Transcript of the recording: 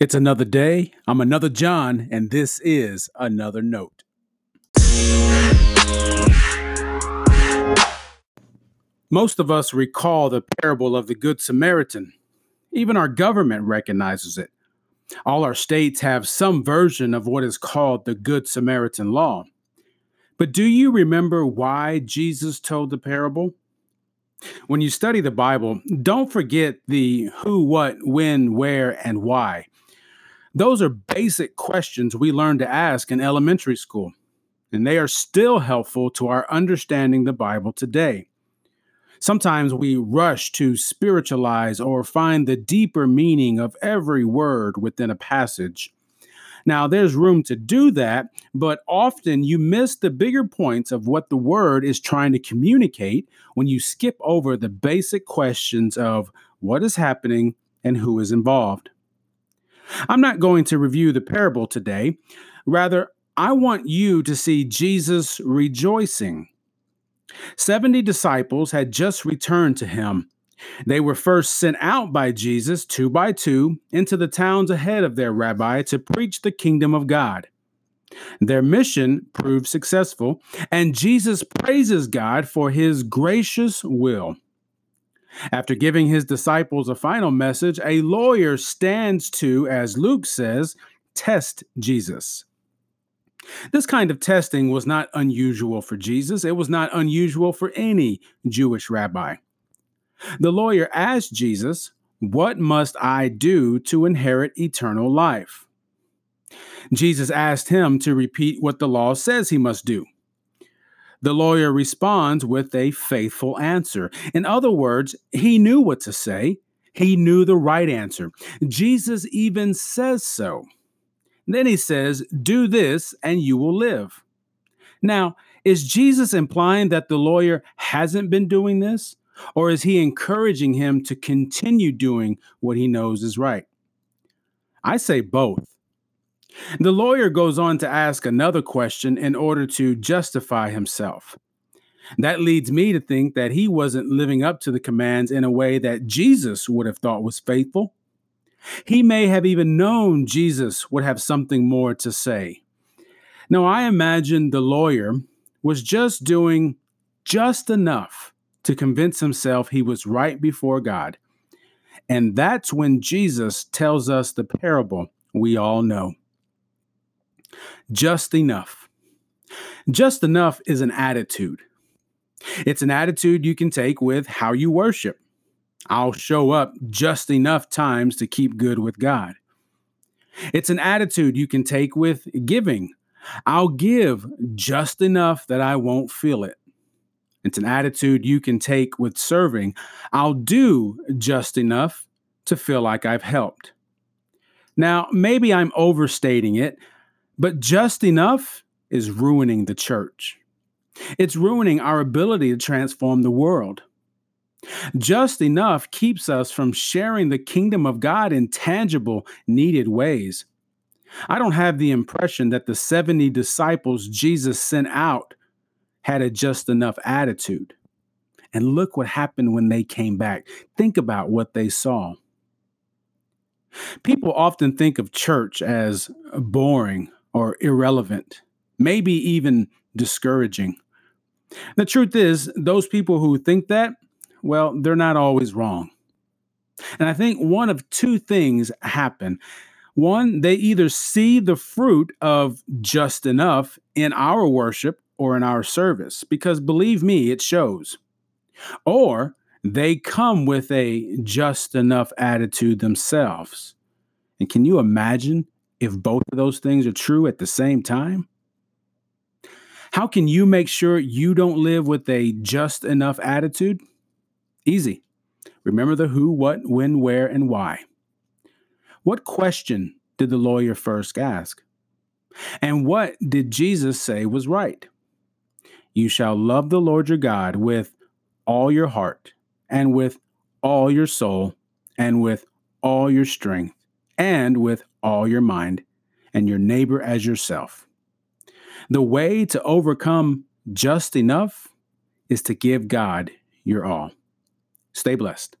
It's another day. I'm another John, and this is another note. Most of us recall the parable of the Good Samaritan. Even our government recognizes it. All our states have some version of what is called the Good Samaritan law. But do you remember why Jesus told the parable? When you study the Bible, don't forget the who, what, when, where, and why. Those are basic questions we learn to ask in elementary school, and they are still helpful to our understanding the Bible today. Sometimes we rush to spiritualize or find the deeper meaning of every word within a passage. Now, there's room to do that, but often you miss the bigger points of what the word is trying to communicate when you skip over the basic questions of what is happening and who is involved. I'm not going to review the parable today. Rather, I want you to see Jesus rejoicing. 70 disciples had just returned to him. They were first sent out by Jesus, two by two, into the towns ahead of their rabbi to preach the kingdom of God. Their mission proved successful, and Jesus praises God for his gracious will. After giving his disciples a final message, a lawyer stands to, as Luke says, test Jesus. This kind of testing was not unusual for Jesus. It was not unusual for any Jewish rabbi. The lawyer asked Jesus, What must I do to inherit eternal life? Jesus asked him to repeat what the law says he must do. The lawyer responds with a faithful answer. In other words, he knew what to say, he knew the right answer. Jesus even says so. Then he says, Do this and you will live. Now, is Jesus implying that the lawyer hasn't been doing this? Or is he encouraging him to continue doing what he knows is right? I say both. The lawyer goes on to ask another question in order to justify himself. That leads me to think that he wasn't living up to the commands in a way that Jesus would have thought was faithful. He may have even known Jesus would have something more to say. Now, I imagine the lawyer was just doing just enough to convince himself he was right before God. And that's when Jesus tells us the parable we all know just enough. Just enough is an attitude. It's an attitude you can take with how you worship. I'll show up just enough times to keep good with God. It's an attitude you can take with giving. I'll give just enough that I won't feel it. It's an attitude you can take with serving. I'll do just enough to feel like I've helped. Now, maybe I'm overstating it, but just enough is ruining the church. It's ruining our ability to transform the world. Just enough keeps us from sharing the kingdom of God in tangible, needed ways. I don't have the impression that the 70 disciples Jesus sent out had a just enough attitude. And look what happened when they came back. Think about what they saw. People often think of church as boring or irrelevant, maybe even discouraging. The truth is, those people who think that, well, they're not always wrong. And I think one of two things happen. One, they either see the fruit of just enough in our worship or in our service, because believe me, it shows. Or they come with a just enough attitude themselves. And can you imagine if both of those things are true at the same time? How can you make sure you don't live with a just enough attitude? Easy. Remember the who, what, when, where, and why. What question did the lawyer first ask? And what did Jesus say was right? You shall love the Lord your God with all your heart, and with all your soul, and with all your strength, and with all your mind, and your neighbor as yourself. The way to overcome just enough is to give God your all. Stay blessed.